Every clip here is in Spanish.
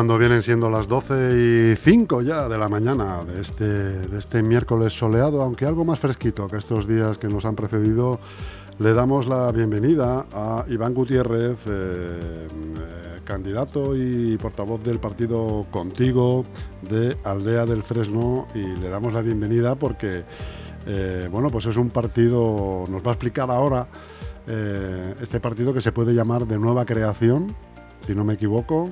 cuando vienen siendo las 12 y 5 ya de la mañana de este, de este miércoles soleado, aunque algo más fresquito que estos días que nos han precedido, le damos la bienvenida a Iván Gutiérrez, eh, eh, candidato y portavoz del partido Contigo de Aldea del Fresno, y le damos la bienvenida porque, eh, bueno, pues es un partido, nos va a explicar ahora este partido que se puede llamar de nueva creación, si no me equivoco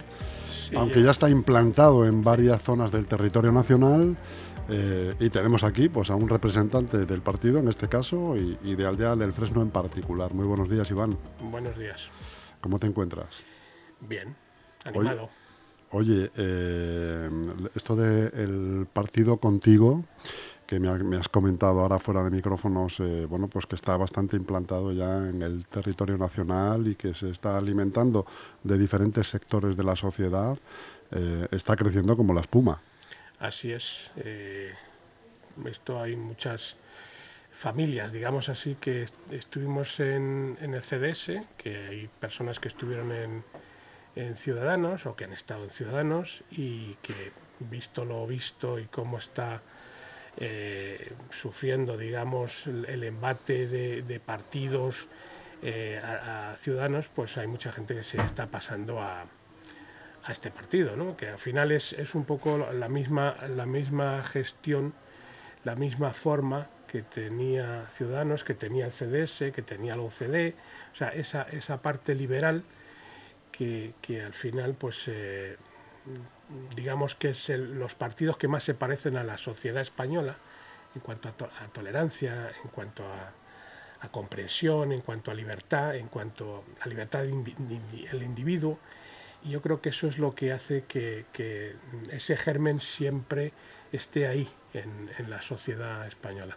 aunque ya está implantado en varias zonas del territorio nacional. Eh, y tenemos aquí pues, a un representante del partido, en este caso, y, de Aldea del Fresno en particular. Muy buenos días, Iván. Buenos días. ¿Cómo te encuentras? Bien, animado. Oye, eh, esto del partido contigo, que me, has comentado ahora fuera de micrófonos, eh, bueno, pues que está bastante implantado ya en el territorio nacional y que se está alimentando de diferentes sectores de la sociedad, eh, está creciendo como la espuma. Así es. Eh, esto hay muchas familias, digamos así, que estuvimos en, el CDS, que hay personas que estuvieron en, en Ciudadanos o que han estado en Ciudadanos y que visto lo visto y cómo está eh, sufriendo, digamos, el, embate de, partidos eh, a, ciudadanos, pues hay mucha gente que se está pasando a, este partido, ¿no? que al final es, un poco la misma, la misma gestión, la misma forma que tenía Ciudadanos, que tenía el CDS, que tenía la UCD, o sea, esa, esa parte liberal que, al final pues eh, digamos que es los partidos que más se parecen a la sociedad española en cuanto a, tolerancia, en cuanto a, comprensión, en cuanto a libertad, en cuanto a libertad del individuo. Y yo creo que eso es lo que hace que, ese germen siempre esté ahí en, la sociedad española.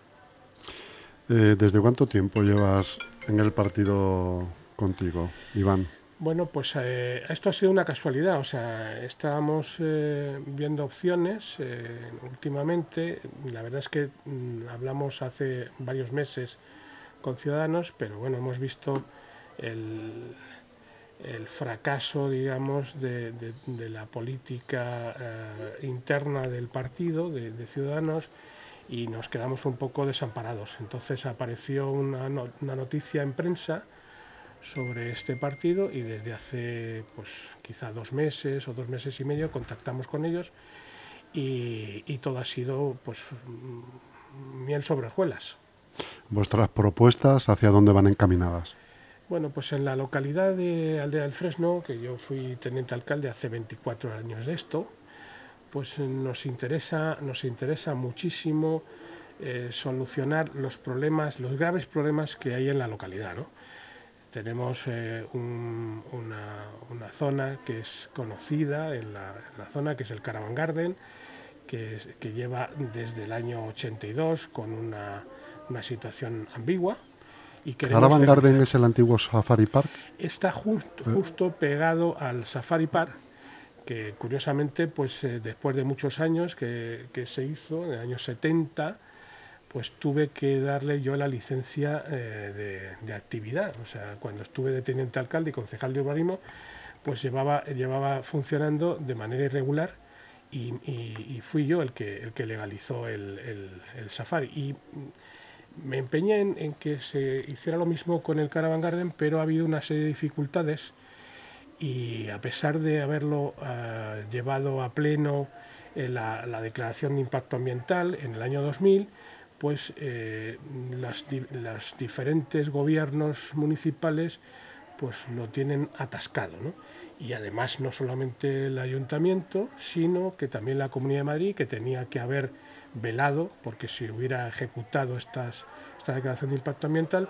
Eh, ¿Desde cuánto tiempo llevas en el partido contigo, Iván? Bueno, pues eh, esto ha sido una casualidad, o sea, estábamos eh, viendo opciones eh, últimamente, la verdad es que mm, hablamos hace varios meses con Ciudadanos, pero bueno, hemos visto el, fracaso, digamos, de, la política interna del partido, de, Ciudadanos, y nos quedamos un poco desamparados. Entonces apareció una, una noticia en prensa, sobre este partido y desde hace pues quizá dos meses o dos meses y medio contactamos con ellos y, todo ha sido pues miel sobre hojuelas. ¿Vuestras propuestas hacia dónde van encaminadas? Bueno, pues en la localidad de Aldea del Fresno, que yo fui teniente alcalde hace 24 años de esto, pues nos interesa, nos interesa muchísimo eh, solucionar los problemas, los graves problemas que hay en la localidad, ¿no? Tenemos eh, una, zona que es conocida en la, zona, que es el Caravan Garden, que, lleva desde el año 82 con una, situación ambigua. Y ¿Caravan Garden es el antiguo Safari Park? Está justo, eh. justo pegado al Safari Park, que curiosamente, pues eh, después de muchos años que, que se hizo, en el año 70, pues tuve que darle yo la licencia eh, de, actividad. O sea, cuando estuve de teniente alcalde y concejal de urbanismo, pues llevaba, llevaba funcionando de manera irregular y, fui yo el que, el que legalizó el, safari. Y me empeñé en, que se hiciera lo mismo con el Caravan Garden, pero ha habido una serie de dificultades y a pesar de haberlo ah, llevado a pleno la, la declaración de impacto ambiental en el año 2000, pues eh, las, diferentes gobiernos municipales pues lo tienen atascado. Y además no solamente el ayuntamiento, sino que también la Comunidad de Madrid, que tenía que haber velado, porque si hubiera ejecutado estas, esta declaración de impacto ambiental,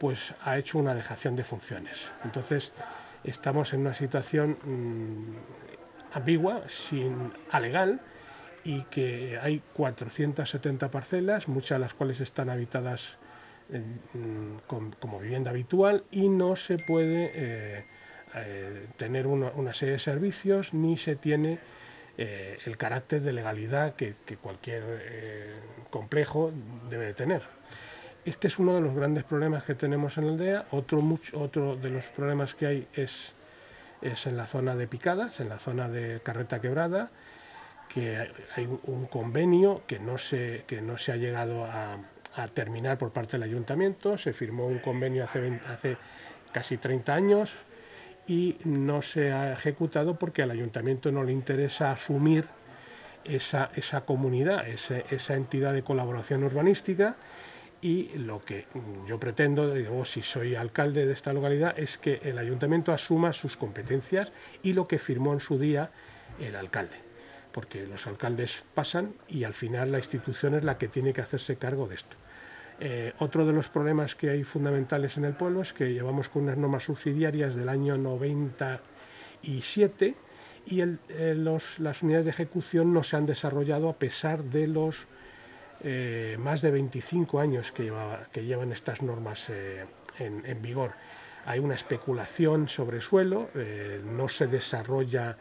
pues ha hecho una dejación de funciones. Entonces estamos en una situación mm, ambigua, sin alegal, y que hay 470 parcelas, muchas de las cuales están habitadas mm, como vivienda habitual y no se puede eh, eh, tener una, serie de servicios ni se tiene eh, el carácter de legalidad que, cualquier complejo debe tener. Este es uno de los grandes problemas que tenemos en la aldea. Otro, mucho, otro de los problemas que hay es es en la zona de Picadas, en la zona de Carreta Quebrada, que hay un convenio que no se, que no se ha llegado a, terminar por parte del ayuntamiento. Se firmó un convenio hace, hace casi 30 años y no se ha ejecutado porque al ayuntamiento no le interesa asumir esa, esa comunidad, esa entidad de colaboración urbanística y lo que yo pretendo, digo, si soy alcalde de esta localidad, es que el ayuntamiento asuma sus competencias y lo que firmó en su día el alcalde, porque los alcaldes pasan y al final la institución es la que tiene que hacerse cargo de esto. Eh, otro de los problemas que hay fundamentales en el pueblo es que llevamos con unas normas subsidiarias del año 97 y eh, las unidades de ejecución no se han desarrollado a pesar de los eh, más de 25 años que, llevan estas normas en, vigor. Hay una especulación sobre suelo, no se desarrolla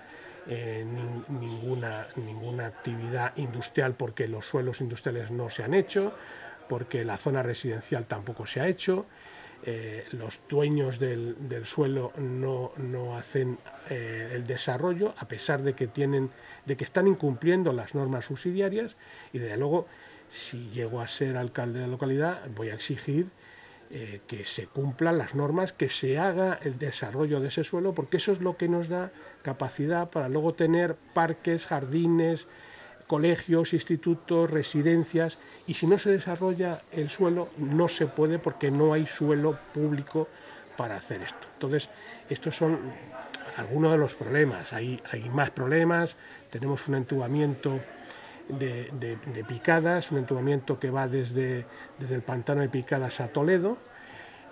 ninguna, ninguna actividad industrial porque los suelos industriales no se han hecho, porque la zona residencial tampoco se ha hecho. los dueños del, suelo no, no hacen el desarrollo a pesar de que tienen de que están incumpliendo las normas subsidiarias y desde luego si llego a ser alcalde de la localidad, voy a exigir eh, que se cumplan las normas, que se haga el desarrollo de ese suelo, porque eso es lo que nos da capacidad para luego tener parques, jardines, colegios, institutos, residencias, y si no se desarrolla el suelo, no se puede porque no hay suelo público para hacer esto. Entonces, estos son algunos de los problemas. Hay, hay más problemas, tenemos un entubamiento de, Picadas, un entubamiento que va desde, desde, el pantano de Picadas a Toledo,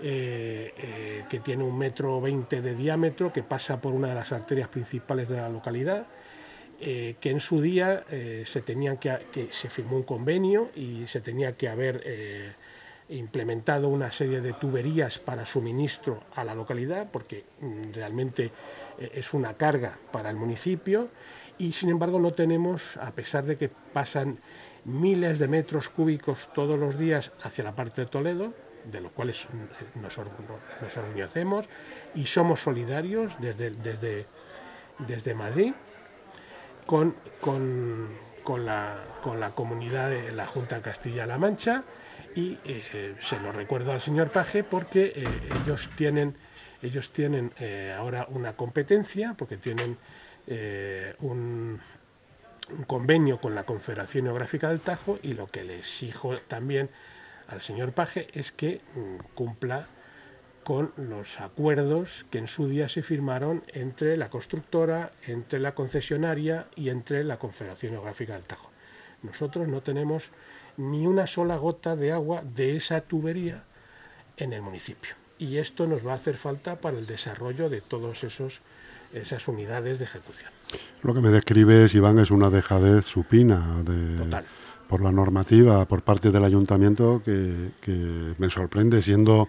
eh, eh, que tiene un metro veinte de diámetro, que pasa por una de las arterias principales de la localidad, eh, que en su día se, tenía que, que, se firmó un convenio y se tenía que haber implementado una serie de tuberías para suministro a la localidad, porque mm, realmente es una carga para el municipio y sin embargo no tenemos, a pesar de que pasan miles de metros cúbicos todos los días hacia la parte de Toledo, de los cuales nos, nos orgullecemos y somos solidarios desde, desde, desde Madrid con, con, la, con, la, comunidad de la Junta Castilla-La Mancha. Y eh, se lo recuerdo al señor Paje porque eh, ellos tienen, ellos tienen eh, ahora una competencia, porque tienen eh, un, convenio con la Confederación Geográfica del Tajo y lo que le exijo también al señor Paje es que mm, cumpla con los acuerdos que en su día se firmaron entre la constructora, entre la concesionaria y entre la Confederación Geográfica del Tajo. Nosotros no tenemos ni una sola gota de agua de esa tubería en el municipio. Y esto nos va a hacer falta para el desarrollo de todos esos esas unidades de ejecución. Lo que me describes, Iván, es una dejadez supina por la normativa por parte del ayuntamiento que, me sorprende siendo,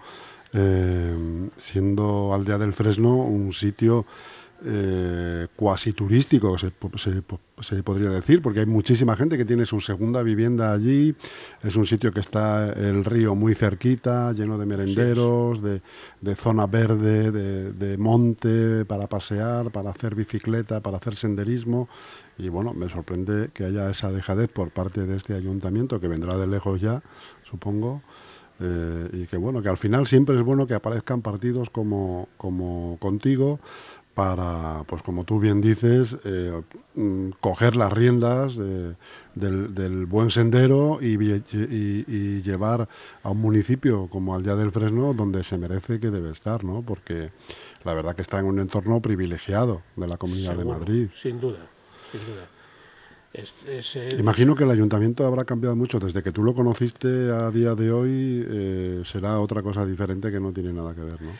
eh, siendo Aldea del Fresno un sitio eh, cuasi turístico, se, se, podría decir, porque hay muchísima gente que tiene su segunda vivienda allí. Es un sitio que está el río muy cerquita, lleno de merenderos, de, zona verde, de, monte para pasear, para hacer bicicleta, para hacer senderismo. Y bueno, me sorprende que haya esa dejadez por parte de este ayuntamiento, que vendrá de lejos ya, supongo. Eh, y que bueno, que al final siempre es bueno que aparezcan partidos como, como contigo, para, pues como tú bien dices, eh, mm, coger las riendas del, buen sendero y, llevar a un municipio como Aldea del Fresno donde se merece que debe estar, ¿no? Porque la verdad que está en un entorno privilegiado de la Comunidad de Madrid. Sin duda, sin duda. Imagino que el ayuntamiento habrá cambiado mucho desde que tú lo conociste a día de hoy, eh, será otra cosa diferente que no tiene nada que ver, ¿no?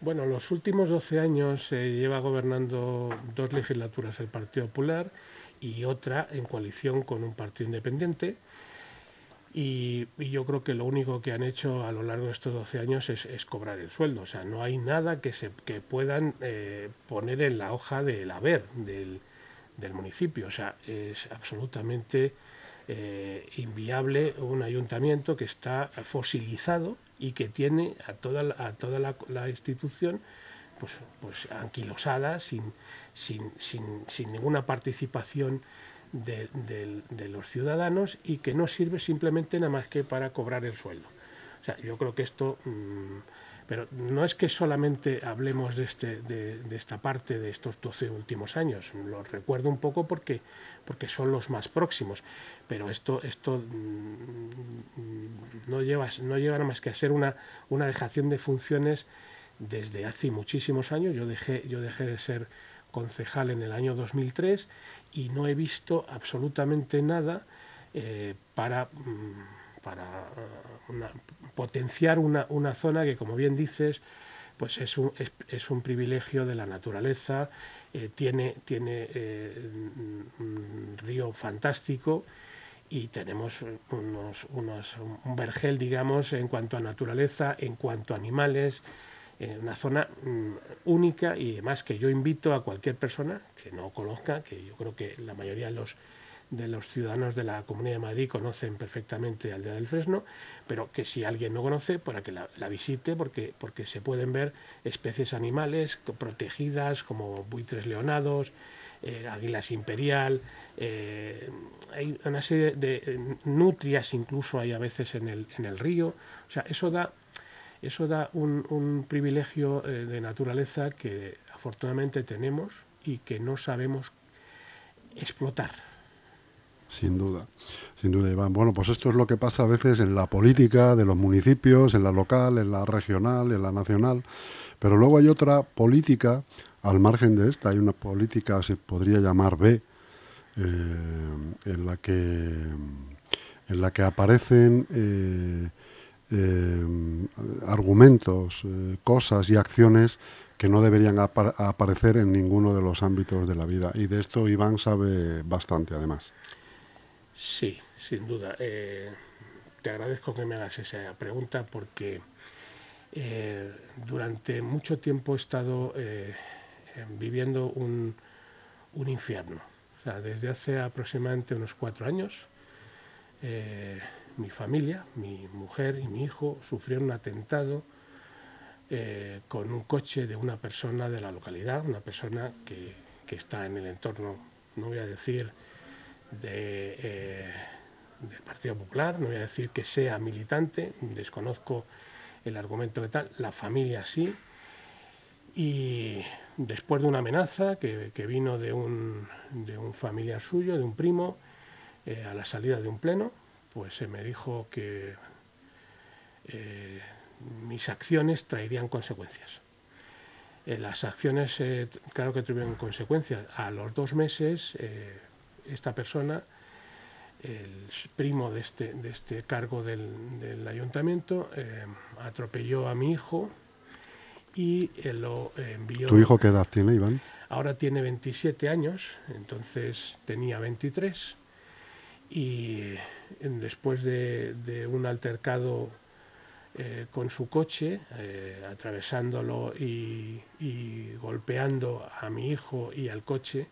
Bueno, los últimos 12 años se lleva gobernando dos legislaturas el Partido Popular y otra en coalición con un partido independiente. Y, yo creo que lo único que han hecho a lo largo de estos 12 años es, cobrar el sueldo. O sea, no hay nada que, se, que puedan eh, poner en la hoja del haber del, municipio. O sea, es absolutamente eh, inviable un ayuntamiento que está fosilizado y que tiene a toda, a toda la, institución pues, pues anquilosada, sin, sin, sin, sin ninguna participación de, los ciudadanos y que no sirve simplemente nada más que para cobrar el sueldo. O sea, yo creo que esto... Mm, pero no es que solamente hablemos de, este, de, esta parte de estos 12 últimos años, lo recuerdo un poco porque, porque son los más próximos, pero esto, esto mm, no, lleva, no lleva más que a ser una, una dejación de funciones desde hace muchísimos años. Yo dejé, yo dejé de ser concejal en el año 2003 y no he visto absolutamente nada eh, para... Mm, para eh, potenciar una, una, zona que, como bien dices, pues es un, es, un privilegio de la naturaleza, eh, tiene, tiene eh, un río fantástico y tenemos unos, unos, un vergel, digamos, en cuanto a naturaleza, en cuanto a animales, una zona mm, única y además que yo invito a cualquier persona que no conozca, que yo creo que la mayoría de los de los ciudadanos de la Comunidad de Madrid conocen perfectamente Aldea del Fresno, pero que si alguien no conoce, para que la, visite, porque, porque se pueden ver especies animales protegidas como buitres leonados, eh, águilas imperial, eh, hay una serie de nutrias incluso hay a veces en el, en el río, o sea, eso da, eso da un, privilegio eh, de naturaleza que afortunadamente tenemos y que no sabemos explotar. Sin duda, sin duda, Iván. Bueno, pues esto es lo que pasa a veces en la política de los municipios, en la local, en la regional, en la nacional, pero luego hay otra política al margen de esta, hay una política, se podría llamar B, eh, en, la que, en la que aparecen eh, eh, argumentos, cosas y acciones que no deberían aparecer en ninguno de los ámbitos de la vida. Y de esto Iván sabe bastante, además. Sí, sin duda. Eh, te agradezco que me hagas esa pregunta porque eh, durante mucho tiempo he estado eh, viviendo un, infierno. desde hace aproximadamente unos cuatro años, mi familia, mi mujer y mi hijo sufrieron un atentado con un coche de una persona de la localidad, una persona que, que está en el entorno, no voy a decir eh, del Partido Popular, no voy a decir que sea militante, desconozco el argumento de tal, la familia sí, y después de una amenaza que, vino de un, de un, familiar suyo, de un primo, eh, a la salida de un pleno, pues se me dijo que eh, mis acciones traerían consecuencias. las acciones, claro que tuvieron consecuencias. A los dos meses esta persona, el primo de este, de este cargo del, ayuntamiento, eh, atropelló a mi hijo y lo envió... ¿Tu hijo qué edad tiene, Iván? Ahora tiene 27 años, entonces tenía 23 y después de, un altercado eh, con su coche, eh, atravesándolo y, golpeando a mi hijo y al coche,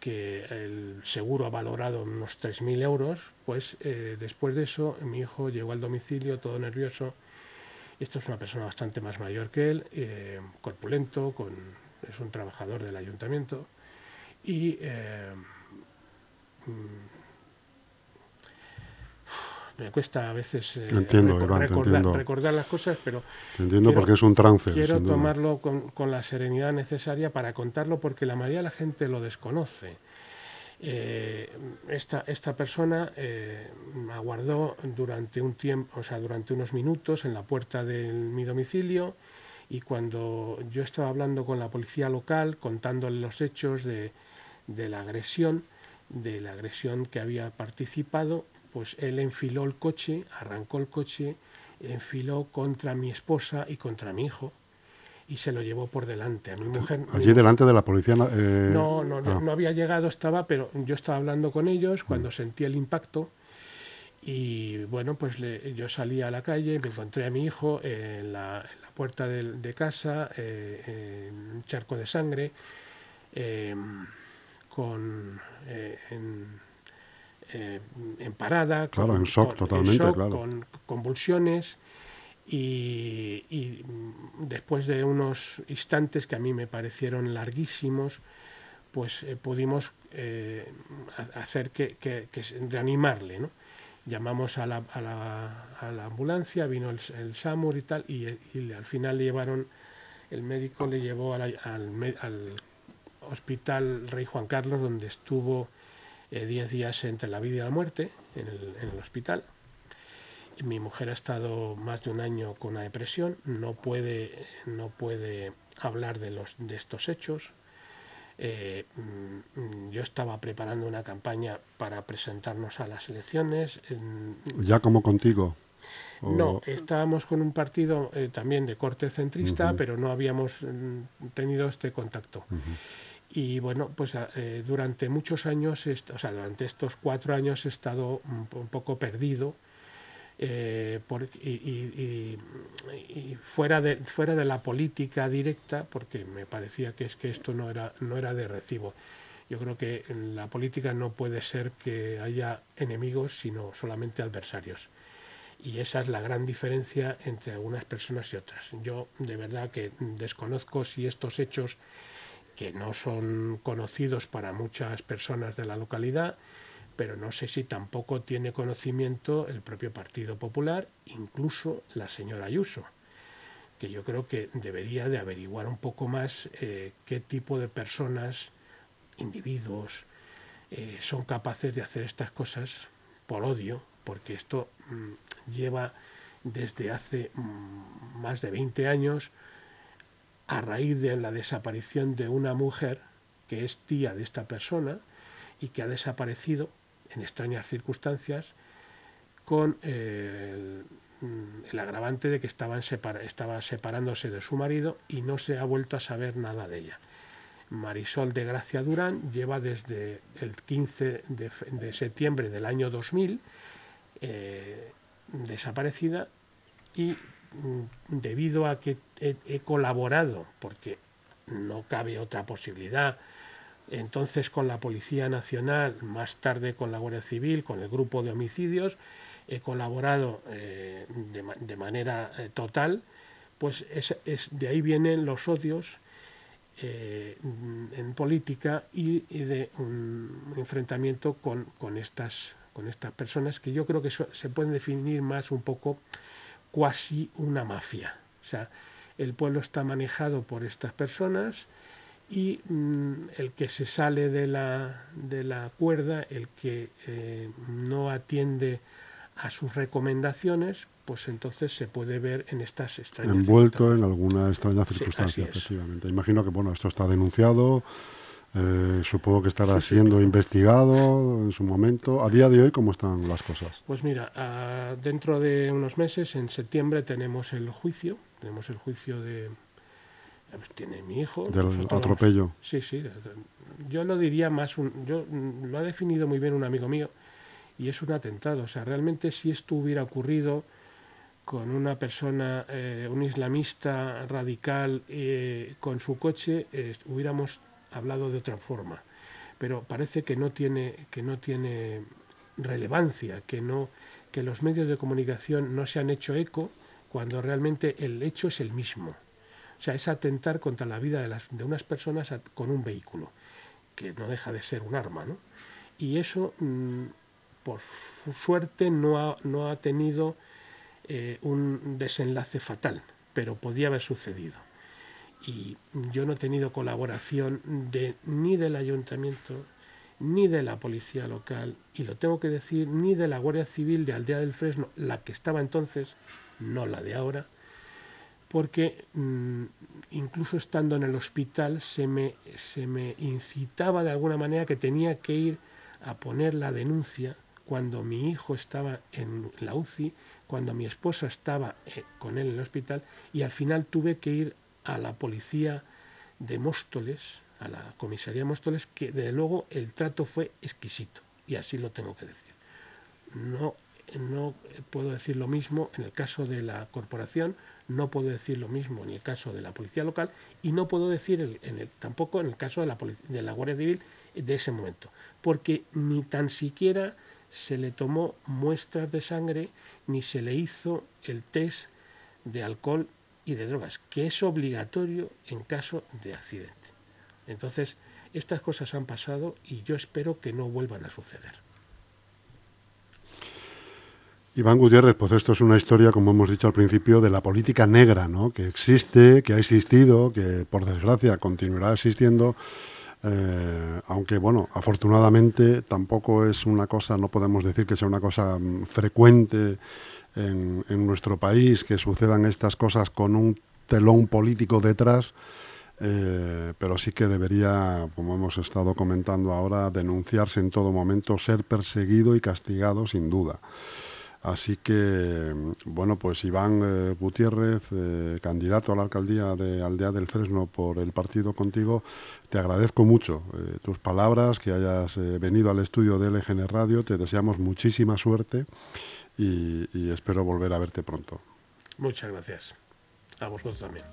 que el seguro ha valorado unos 3.000 euros, pues eh, después de eso mi hijo llegó al domicilio todo nervioso. Esto es una persona bastante más mayor que él, eh, corpulento, con, es un trabajador del ayuntamiento y eh, me cuesta a veces eh, recordar, las cosas, pero... entiendo porque es un trance. Quiero tomarlo con, la serenidad necesaria para contarlo porque la mayoría de la gente lo desconoce. Eh, esta, esta persona eh, aguardó durante un tiempo, o sea, durante unos minutos en la puerta de mi domicilio y cuando yo estaba hablando con la policía local, contándole los hechos de, de la agresión, de la agresión que había participado, pues él enfiló el coche, arrancó el coche, enfiló contra mi esposa y contra mi hijo y se lo llevó por delante. A mi mujer. Allí delante de la policía. Eh, no, no, no, ah. no, había llegado, estaba, pero yo estaba hablando con ellos cuando mm. sentí el impacto. Y bueno, pues yo salí a la calle, me encontré a mi hijo en la, puerta de, casa, eh, en un charco de sangre, em, con. Eh, eh, en parada, claro, con, en shock totalmente, con convulsiones y, mm, después de unos instantes que a mí me parecieron larguísimos, pues eh, pudimos eh, hacer que, que, reanimarle. ¿no? Llamamos a la, a, la, a la, ambulancia, vino el, SAMUR y tal, y, al final le llevaron, el médico le llevó al, al, hospital Rey Juan Carlos, donde estuvo 10 eh, días entre la vida y la muerte, en el, en el hospital mi mujer ha estado más de un año con una depresión, no puede, no puede hablar de, los, de estos hechos. Eh, mm, yo estaba preparando una campaña para presentarnos a las elecciones. ¿Ya como contigo? No, estábamos con un partido eh, también de corte centrista, pero no habíamos mm, tenido este contacto. Y bueno, pues eh, durante muchos años, o sea, durante estos cuatro años he estado un poco perdido eh, y, fuera, de, fuera de la política directa, porque me parecía que es que esto no era, no era de recibo. Yo creo que en la política no puede ser que haya enemigos, sino solamente adversarios. Y esa es la gran diferencia entre algunas personas y otras. Yo de verdad que desconozco si estos hechos, que no son conocidos para muchas personas de la localidad, pero no sé si tampoco tiene conocimiento el propio Partido Popular, incluso la señora Ayuso, que yo creo que debería de averiguar un poco más eh, qué tipo de personas, individuos, eh, son capaces de hacer estas cosas por odio, porque esto mm, lleva desde hace mm, más de 20 años a raíz de la desaparición de una mujer que es tía de esta persona y que ha desaparecido en extrañas circunstancias con eh, el, agravante de que estaba separándose de su marido y no se ha vuelto a saber nada de ella. Marisol de Gracia Durán lleva desde el 15 de, septiembre del año 2000 eh, desaparecida y debido a que he colaborado, porque no cabe otra posibilidad, entonces con la Policía Nacional, más tarde con la Guardia Civil, con el grupo de homicidios, he colaborado eh, de, manera eh, total, pues es, de ahí vienen los odios eh, en política y, de un enfrentamiento con, estas, con estas personas que yo creo que se pueden definir más un poco cuasi una mafia. O sea, el pueblo está manejado por estas personas, y mm, el que se sale de la, de la cuerda, el que eh, no atiende a sus recomendaciones, pues entonces se puede ver en estas extrañas Envuelto en alguna extraña circunstancia, efectivamente. Imagino que bueno, esto está denunciado, eh, supongo que estará siendo investigado en su momento. A día de hoy, ¿cómo están las cosas? Pues mira, dentro de unos meses, en septiembre, tenemos el juicio, tenemos el juicio de, pues tiene mi hijo. Del atropello. Sí, sí. Yo lo diría más, un, yo lo ha definido muy bien un amigo mío y es un atentado. O sea, realmente si esto hubiera ocurrido con una persona, eh, un islamista radical eh, con su coche, eh, hubiéramos hablado de otra forma. Pero parece que no tiene, que no tiene relevancia, que no, que los medios de comunicación no se han hecho eco cuando realmente el hecho es el mismo. O sea, es atentar contra la vida de, las, de unas personas con un vehículo, que no deja de ser un arma, ¿no? Y eso, mm, por suerte, no ha, no ha tenido eh, un desenlace fatal, pero podía haber sucedido. Y yo no he tenido colaboración de, ni del ayuntamiento, ni de la policía local, y lo tengo que decir, ni de la Guardia Civil de Aldea del Fresno, la que estaba entonces, no la de ahora, porque mm, incluso estando en el hospital se me, se me incitaba de alguna manera que tenía que ir a poner la denuncia cuando mi hijo estaba en la UCI, cuando mi esposa estaba eh, con él en el hospital y al final tuve que ir a la policía de Móstoles, a la comisaría de Móstoles, que de luego el trato fue exquisito y así lo tengo que decir. No, no puedo decir lo mismo en el caso de la corporación, no puedo decir lo mismo en el caso de la policía local y no puedo decir tampoco en el caso de la, de la Guardia Civil de ese momento, porque ni tan siquiera se le tomó muestras de sangre ni se le hizo el test de alcohol y de drogas, que es obligatorio en caso de accidente. Entonces, estas cosas han pasado y yo espero que no vuelvan a suceder. Iván Gutiérrez, pues esto es una historia, como hemos dicho al principio, de la política negra, ¿no? que existe, que ha existido, que por desgracia continuará existiendo, eh, aunque bueno, afortunadamente tampoco es una cosa, no podemos decir que sea una cosa mm, en, nuestro país, que sucedan estas cosas con un telón político detrás, eh, pero sí que debería, como hemos estado comentando ahora, denunciarse en todo momento, ser perseguido y castigado sin duda. Así que, bueno, pues Iván eh, Gutiérrez, eh, candidato a la alcaldía de Aldea del Fresno por el partido contigo, te agradezco mucho tus palabras, que hayas venido al estudio de LGN Radio, te deseamos muchísima suerte y, espero volver a verte pronto. Muchas gracias. A vosotros también.